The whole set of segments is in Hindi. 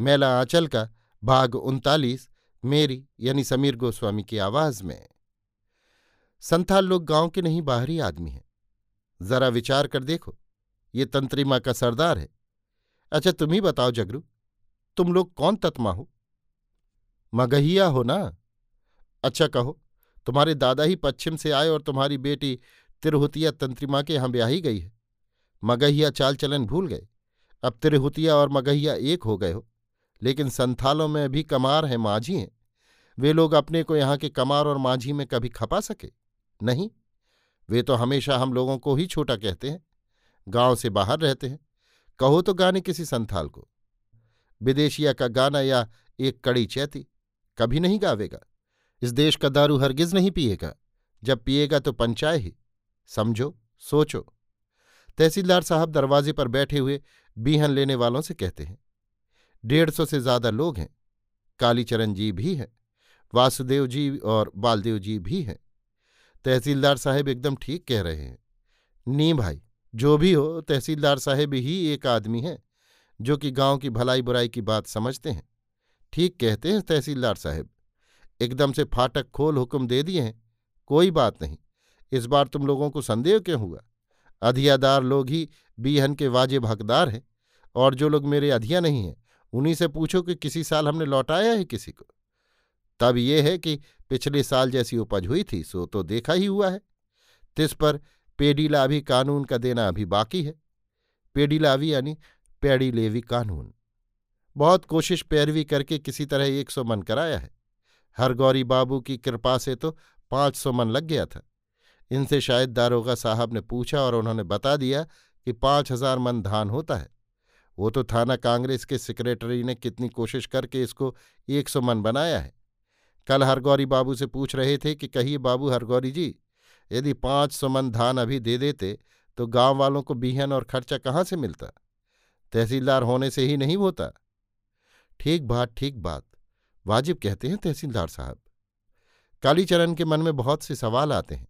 मेला आंचल का भाग उनतालीस, मेरी यानी समीर गोस्वामी की आवाज़ में। संथाल लोग गाँव के नहीं, बाहरी आदमी हैं। जरा विचार कर देखो, ये तंत्रिमा का सरदार है। अच्छा तुम ही बताओ जगरू, तुम लोग कौन तत्मा हो? मगहिया हो ना? अच्छा कहो, तुम्हारे दादा ही पश्चिम से आए और तुम्हारी बेटी तिरहुतिया तंत्रिमा के यहाँ ब्याही गई है। मगहिया चाल चलन भूल गए। अब तिरहुतिया और मगहिया एक हो गए हो। लेकिन संथालों में भी कमार हैं माझी हैं। वे लोग अपने को यहाँ के कमार और माझी में कभी खपा सके? नहीं। वे तो हमेशा हम लोगों को ही छोटा कहते हैं। गाँव से बाहर रहते हैं। कहो तो गाने किसी संथाल को। विदेशिया का गाना या एक कड़ी चैती, कभी नहीं गावेगा। इस देश का दारू हरगिज नहीं पिएगा। जब पिएगा तो पंचाय ही। समझो, सोचो। तहसीलदार साहब दरवाजे पर बैठे हुए बीहन लेने वालों से कहते हैं। डेढ़ सौ से ज़्यादा लोग हैं। कालीचरण जी भी हैं, वासुदेव जी और बालदेव जी भी हैं। तहसीलदार साहेब एकदम ठीक कह रहे हैं। नी भाई, जो भी हो, तहसीलदार साहेब ही एक आदमी है, जो कि गाँव की भलाई बुराई की बात समझते हैं। ठीक कहते हैं तहसीलदार साहेब। एकदम से फाटक खोल हुक्म दे दिए हैं। कोई बात नहीं, इस बार तुम लोगों को संदेह क्यों हुआ? अधियादार लोग ही बीहन के वाजिब हकदार हैं, और जो लोग मेरे अधिया नहीं हैं उन्हीं से पूछो कि किसी साल हमने लौटाया है किसी को। तब ये है कि पिछले साल जैसी उपज हुई थी, सो तो देखा ही हुआ है। तिस पर पेडीलाभी कानून का देना अभी बाकी है। पेडीलावी यानी पेडीलेवी कानून। बहुत कोशिश पैरवी करके किसी तरह एक सौ मन कराया है। हरगौरी बाबू की कृपा से तो पाँच सौ मन लग गया था। इनसे शायद दारोगा साहब ने पूछा और उन्होंने बता दिया कि पाँच हज़ार मन धान होता है। वो तो थाना कांग्रेस के सेक्रेटरी ने कितनी कोशिश करके इसको एक सौ मन बनाया है। कल हरगौरी बाबू से पूछ रहे थे कि कहिए बाबू हरगौरी जी, यदि पाँच सौ मन धान अभी दे देते तो गाँव वालों को बीहन और खर्चा कहाँ से मिलता? तहसीलदार होने से ही नहीं होता। ठीक बात ठीक बात, वाजिब कहते हैं तहसीलदार साहब। कालीचरण के मन में बहुत से सवाल आते हैं,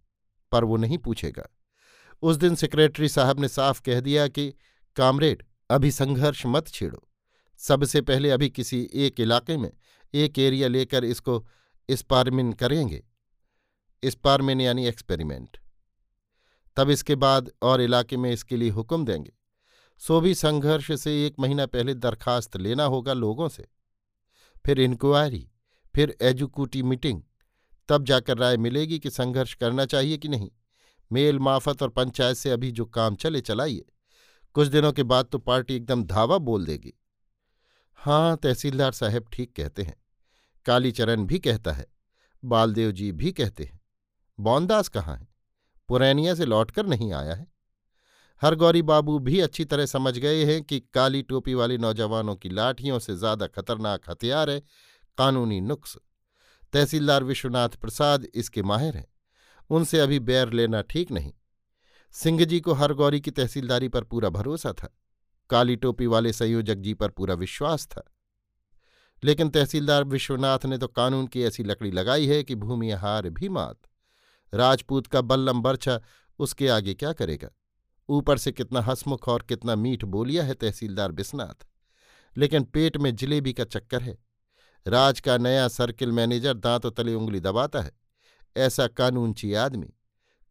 पर वो नहीं पूछेगा। उस दिन सेक्रेटरी साहब ने साफ़ कह दिया कि, कामरेड अभी संघर्ष मत छेड़ो। सबसे पहले अभी किसी एक इलाके में, एक एरिया लेकर इसको स्पारमिन करेंगे। स्पारमिन यानी एक्सपेरिमेंट। तब इसके बाद और इलाके में इसके लिए हुक्म देंगे। सो भी संघर्ष से एक महीना पहले दरखास्त लेना होगा लोगों से। फिर इंक्वायरी फिर एजुकूटी मीटिंग तब जाकर राय मिलेगी कि संघर्ष करना चाहिए कि नहीं। मेल माफत और पंचायत से अभी जो काम चले, चलाइए। कुछ दिनों के बाद तो पार्टी एकदम धावा बोल देगी। हाँ तहसीलदार साहब ठीक कहते हैं। कालीचरण भी कहता है, बालदेव जी भी कहते हैं। बौनदास कहाँ है? पुरैनिया से लौटकर नहीं आया है। हरगौरी बाबू भी अच्छी तरह समझ गए हैं कि काली टोपी वाले नौजवानों की लाठियों से ज़्यादा खतरनाक हथियार है, कानूनी नुक्स। तहसीलदार विश्वनाथ प्रसाद इसके माहिर हैं। उनसे अभी बैर लेना ठीक नहीं। सिंह जी को हर गौरी की तहसीलदारी पर पूरा भरोसा था। काली टोपी वाले संयोजक जी पर पूरा विश्वास था। लेकिन तहसीलदार विश्वनाथ ने तो कानून की ऐसी लकड़ी लगाई है कि भूमि हार भी मात। राजपूत का बल्लम बर्छा, उसके आगे क्या करेगा? ऊपर से कितना हसमुख और कितना मीठ बोलिया है तहसीलदार बिस्नाथ। लेकिन पेट में जिलेबी का चक्कर है। राज का नया सर्किल मैनेजर दांतों तले उंगली दबाता है। ऐसा कानूनची आदमी,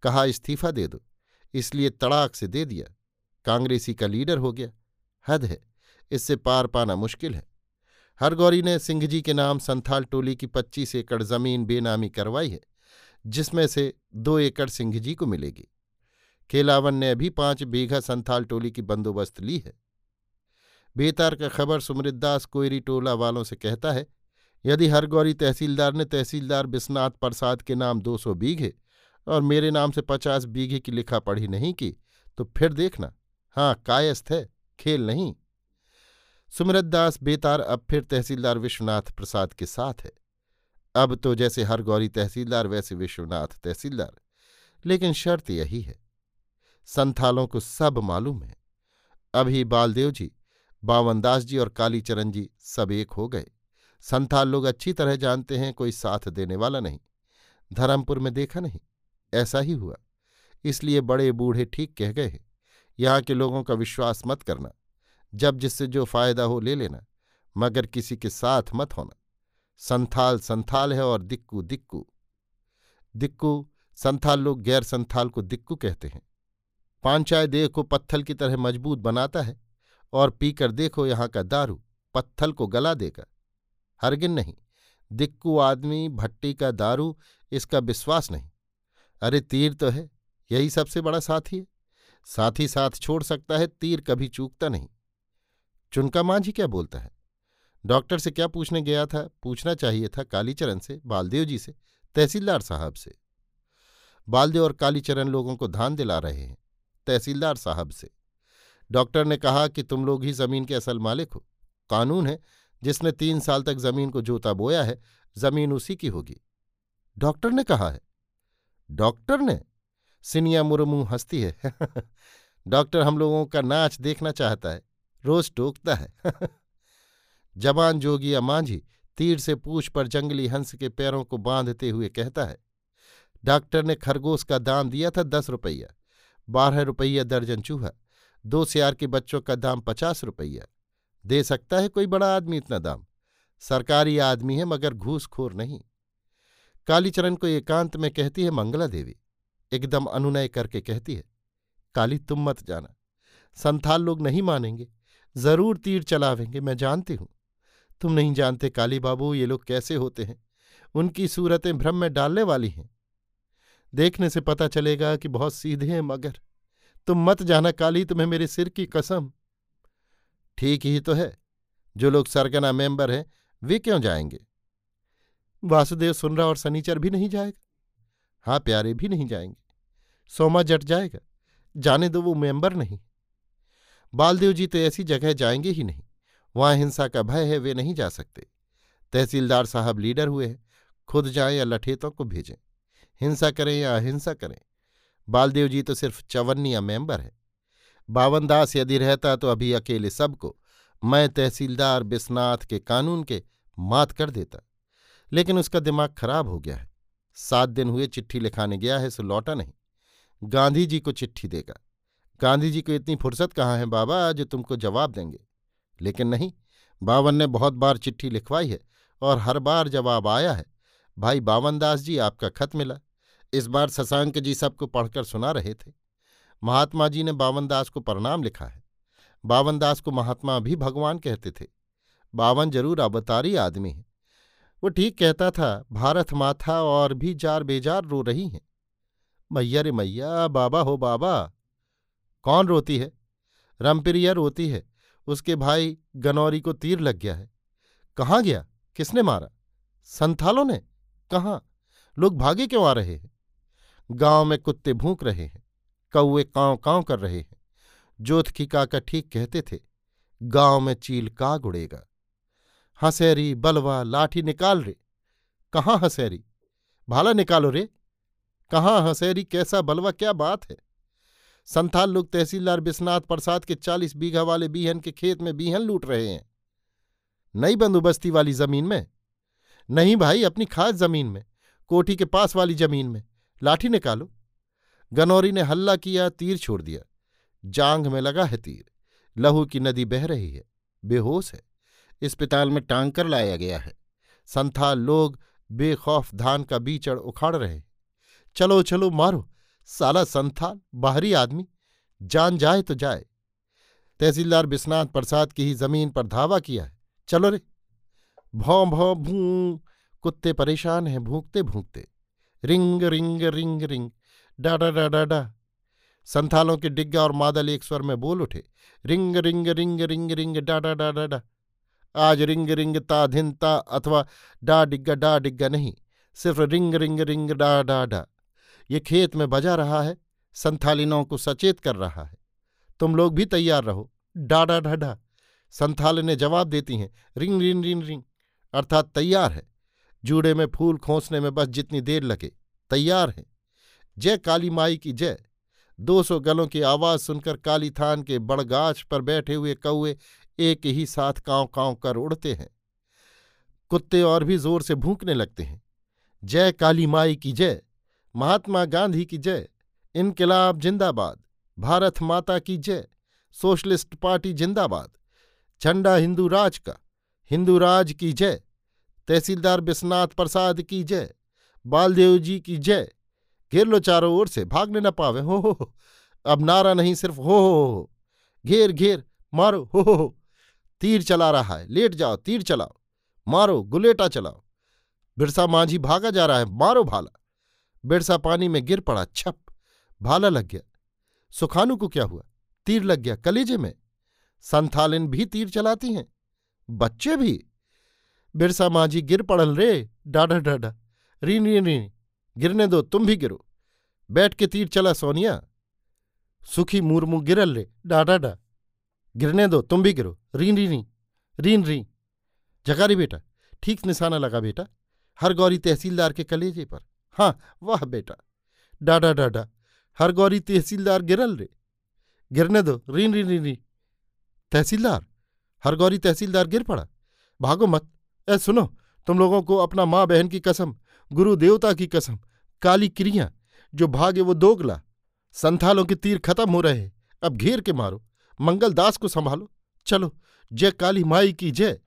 कहा इस्तीफा दे दो? इसलिए तड़ाक से दे दिया। कांग्रेसी का लीडर हो गया। हद है, इससे पार पाना मुश्किल है। हरगौरी ने सिंह जी के नाम संथाल टोली की पच्चीस एकड़ ज़मीन बेनामी करवाई है, जिसमें से दो एकड़ सिंह जी को मिलेगी। केलावन ने अभी पाँच बीघा संथाल टोली की बंदोबस्त ली है। बेतार का खबर सुमृदास कोयरी टोला वालों से कहता है, यदि हरगौरी तहसीलदार ने तहसीलदार बिस्नाथ प्रसाद के नाम दो सौ बीघे और मेरे नाम से पचास बीघे की लिखा पढ़ी नहीं की तो फिर देखना। हाँ कायस्थ है, खेल नहीं। सुमृत दास बेतार अब फिर तहसीलदार विश्वनाथ प्रसाद के साथ है। अब तो जैसे हर गौरी तहसीलदार, वैसे विश्वनाथ तहसीलदार। लेकिन शर्त यही है, संथालों को सब मालूम है। अभी बालदेव जी बावनदास जी और कालीचरण जी सब एक हो गए। संथाल लोग अच्छी तरह जानते हैं, कोई साथ देने वाला नहीं। धर्मपुर में देखा नहीं? ऐसा ही हुआ। इसलिए बड़े बूढ़े ठीक कह गए हैं, यहाँ के लोगों का विश्वास मत करना। जब जिससे जो फ़ायदा हो ले लेना, मगर किसी के साथ मत होना। संथाल संथाल है और दिक्कू दिक्कू। दिक्कू, संथाल लोग गैर संथाल को दिक्कू कहते हैं। पांचाय देह को पत्थल की तरह मज़बूत बनाता है, और पीकर देखो यहाँ का दारू पत्थल को गला देगा। हरगिन नहीं, दिक्कू आदमी, भट्टी का दारू, इसका विश्वास नहीं। अरे तीर तो है, यही सबसे बड़ा साथी है। साथी साथ छोड़ सकता है, तीर कभी चूकता नहीं। चुनका मांझी क्या बोलता है? डॉक्टर से क्या पूछने गया था? पूछना चाहिए था कालीचरण से, बालदेव जी से, तहसीलदार साहब से। बालदेव और कालीचरण लोगों को धान दिला रहे हैं, तहसीलदार साहब से। डॉक्टर ने कहा कि तुम लोग ही ज़मीन के असल मालिक हो। कानून है, जिसने तीन साल तक ज़मीन को जोता बोया है, ज़मीन उसी की होगी। डॉक्टर ने कहा है? डॉक्टर ने? सिनिया मुरमू हंसती है। डॉक्टर हम लोगों का नाच देखना चाहता है, रोज टोकता है। जवान जोगिया मांझी, तीर से पूछ पर जंगली हंस के पैरों को बांधते हुए कहता है, डॉक्टर ने खरगोश का दाम दिया था दस रुपया, बारह रुपया दर्जन चूहा, दो सियार के बच्चों का दाम पचास रुपया। दे सकता है कोई बड़ा आदमी इतना दाम? सरकारी आदमी है मगर घूसखोर नहीं। कालीचरण को एकांत में कहती है मंगला देवी। एकदम अनुनय करके कहती है, काली, तुम मत जाना। संथाल लोग नहीं मानेंगे। ज़रूर तीर चलावेंगे, मैं जानती हूँ। तुम नहीं जानते काली बाबू, ये लोग कैसे होते हैं? उनकी सूरतें भ्रम में डालने वाली हैं। देखने से पता चलेगा कि बहुत सीधे हैं मगर। तुम मत जाना काली, तुम्हें मेरे सिर की कसम। ठीक ही तो है। जो लोग सरगना मेंबर हैं, वे क्यों जाएँगे? वासुदेव सुनरा और सनीचर भी नहीं जाएगा। हाँ प्यारे भी नहीं जाएँगे। सोमा जट जाएगा। जाने दो, वो मेंबर नहीं। बालदेव जी तो ऐसी जगह जाएँगे ही नहीं। वहाँ हिंसा का भय है, वे नहीं जा सकते। तहसीलदार साहब लीडर हुए हैं। खुद जाएँ या लठेतों को भेजें। हिंसा करें या अहिंसा करें। बालदेव जी तो सिर्फ़ चवन्निया मेंबर है। बावनदास यदि रहता तो अभी अकेले सबको मैं तहसीलदार बिस्नाथ के कानून के मात कर देता। लेकिन उसका दिमाग खराब हो गया है। सात दिन हुए चिट्ठी लिखाने गया है, सो लौटा नहीं। गांधी जी को चिट्ठी देगा। गांधी जी को इतनी फुर्सत कहाँ है बाबा? जो तुमको जवाब देंगे। लेकिन नहीं, बावन ने बहुत बार चिट्ठी लिखवाई है और हर बार जवाब आया है। भाई बावनदास जी, आपका खत मिला। इस बार शशांक जी सबको पढ़कर सुना रहे थे। महात्मा जी ने बावनदास को प्रणाम लिखा है। बावनदास को महात्मा भी भगवान कहते थे। बावन ज़रूर अवतारी आदमी है। वो ठीक कहता था, भारत माथा और भी जार बेजार रो रही हैं। मैया रे मैया, बाबा हो बाबा। कौन रोती है? रमप्रिया रोती है। उसके भाई गनौरी को तीर लग गया है। कहाँ गया? किसने मारा? संथालों ने। कहाँ? लोग भागे क्यों आ रहे हैं? गाँव में कुत्ते भूख रहे हैं। कौए कांव कांव कर रहे हैं। जोत की काका ठीक कहते थे, गाँव में चील का गुड़ेगा हंसेरी, बलवा, लाठी निकाल रे। कहाँ हंसेरी? भाला निकालो रे। कहाँ हंसेरी? कैसा बलवा? क्या बात है। संथाल लोग तहसीलदार बिस्नाथ प्रसाद के चालीस बीघा वाले बीहन के खेत में बीहन लूट रहे हैं। नई बंदोबस्ती वाली ज़मीन में? नहीं भाई, अपनी खास ज़मीन में। कोठी के पास वाली ज़मीन में। लाठी निकालो। गनौरी ने हल्ला किया, तीर छोड़ दिया। जांग में लगा है तीर। लहू की नदी बह रही है। बेहोश है। अस्पताल में टांग कर लाया गया है। संथाल लोग बेखौफ धान का बीचड़ उखाड़ रहे चलो चलो, मारो। साला संथाल, बाहरी आदमी। जान जाए तो जाए। तहसीलदार बिस्नाथ प्रसाद की ही ज़मीन पर धावा किया है। चलो रे। भौं भौं, भू। कुत्ते परेशान हैं भूखते भूखते। Ring ring ring ring. डा डा डा डा डा। संथालों के डिग्गा और मादल एक स्वर में बोल उठे। Ring ring ring ring ring, डा डा डा डा डा। आज रिंग रिंग ता धिन ता अथवा डा डिग्गा डा डिग्गा नहीं, सिर्फ़ रिंग रिंग रिंग डा डा डा। ये खेत में बजा रहा है, संथालिनों को सचेत कर रहा है। तुम लोग भी तैयार रहो, डा डा डा डा। संथालिनें जवाब देती हैं, रिंग रिंग रिंग रिंग। अर्थात तैयार है। जूड़े में फूल खोसने में बस जितनी देर लगे, तैयार है। जय काली माई की जय। दो सौ गलों की आवाज़ सुनकर काली थान के बड़गाछ पर बैठे हुए कौए एक ही साथ कांव कांव कर उड़ते हैं। कुत्ते और भी ज़ोर से भूखने लगते हैं। जय काली माई की जय, महात्मा गांधी की जय, इनकलाब जिंदाबाद, भारत माता की जय, सोशलिस्ट पार्टी जिंदाबाद, झंडा हिंदू राज का, हिंदू राज की जय, तहसीलदार बिस्नाथ प्रसाद की जय, बालदेव जी की जय। घेर लो चारों ओर से, भागने न पावे, हो हो हो। अब नारा नहीं सिर्फ़ हो हो हो घेर घेर मारो, हो हो हो। तीर चला रहा है, लेट जाओ, तीर चलाओ, मारो, गुलेटा चलाओ। बिरसा मांझी भागा जा रहा है, मारो भाला। बिरसा पानी में गिर पड़ा, छप, भाला लग गया। सुखानु को क्या हुआ? तीर लग गया, कलेजे में। संथालिन भी तीर चलाती हैं, बच्चे भी। बिरसा मांझी गिर पड़ल रे, डाढ़ा डाढ़ा रीन रीन रीन, गिरने दो, तुम भी गिरो। बैठ के तीर चला, सोनिया। सुखी मुरमू गिरल रे, डाढ़ा डा गिरने दो, तुम भी गिरो। रीन री रीनी, रीन री जगारी बेटा। ठीक निशाना लगा बेटा। हर गौरी तहसीलदार के कलेजे पर। हाँ वाह बेटा। डाडा डाडा हर गौरी तहसीलदार गिरल रे। गिरने दो। रीन री रीन री तहसीलदार? हर गौरी तहसीलदार गिर पड़ा? भागो मत। ए, सुनो, तुम लोगों को अपना माँ बहन की कसम गुरु देवता की कसम, काली क्रिया, जो भागे वो दोगला। संथालों के तीर खत्म हो रहे अब घेर के मारो। मंगल दास को संभालो। चलो, जय काली माई की जय।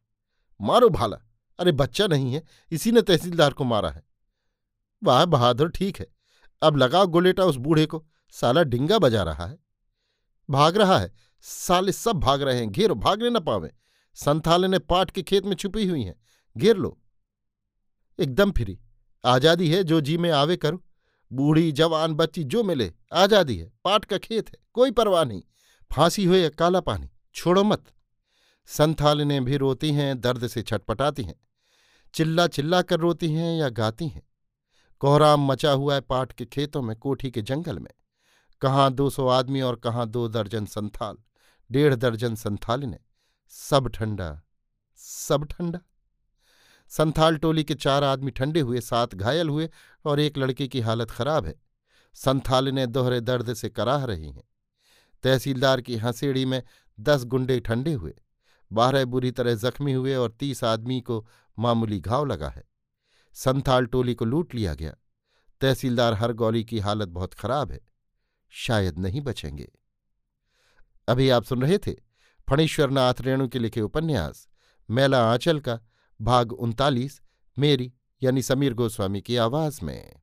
मारो भाला। अरे, बच्चा नहीं है। इसी ने तहसीलदार को मारा है। वाह, बहादुर, ठीक है। अब लगाओ गोलेटा उस बूढ़े को। साला डिंगा बजा रहा है। भाग रहा है। साले सब भाग रहे हैं। घेरो, भागने न पावे। संथाले ने पाट के खेत में छुपी हुई हैं। घेर लो। एकदम फिरी। आज़ादी है, जो जी में आवे करो। बूढ़ी, जवान, बच्ची, जो मिले, आज़ादी है। पाट का खेत है। कोई परवाह नहीं। फांसी हो या काला पानी। छोड़ो मत। संथालिनें भी रोती हैं, दर्द से छटपटाती हैं। चिल्ला चिल्ला कर रोती हैं या गाती हैं। कोहराम मचा हुआ है पाट के खेतों में, कोठी के जंगल में। कहाँ दो सौ आदमी और कहाँ दो दर्जन संथाल, डेढ़ दर्जन संथालिने सब ठंडा सब ठंडा। संथाल टोली के चार आदमी ठंडे हुए, सात घायल हुए और एक लड़के की हालत खराब है। संथालिनें दोहरे दर्द से कराह रही हैं। तहसीलदार की हंसेड़ी में दस गुंडे ठंडे हुए। बारह बुरी तरह जख्मी हुए और तीस आदमी को मामूली घाव लगा है। संथाल टोली को लूट लिया गया। तहसीलदार हर गौली की हालत बहुत खराब है। शायद नहीं बचेंगे। अभी आप सुन रहे थे फणीश्वर नाथ रेणु के लिखे उपन्यास, मेला आंचल का, भाग उनतालीस, मेरी यानी समीर गोस्वामी की आवाज़ में।